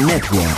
Network.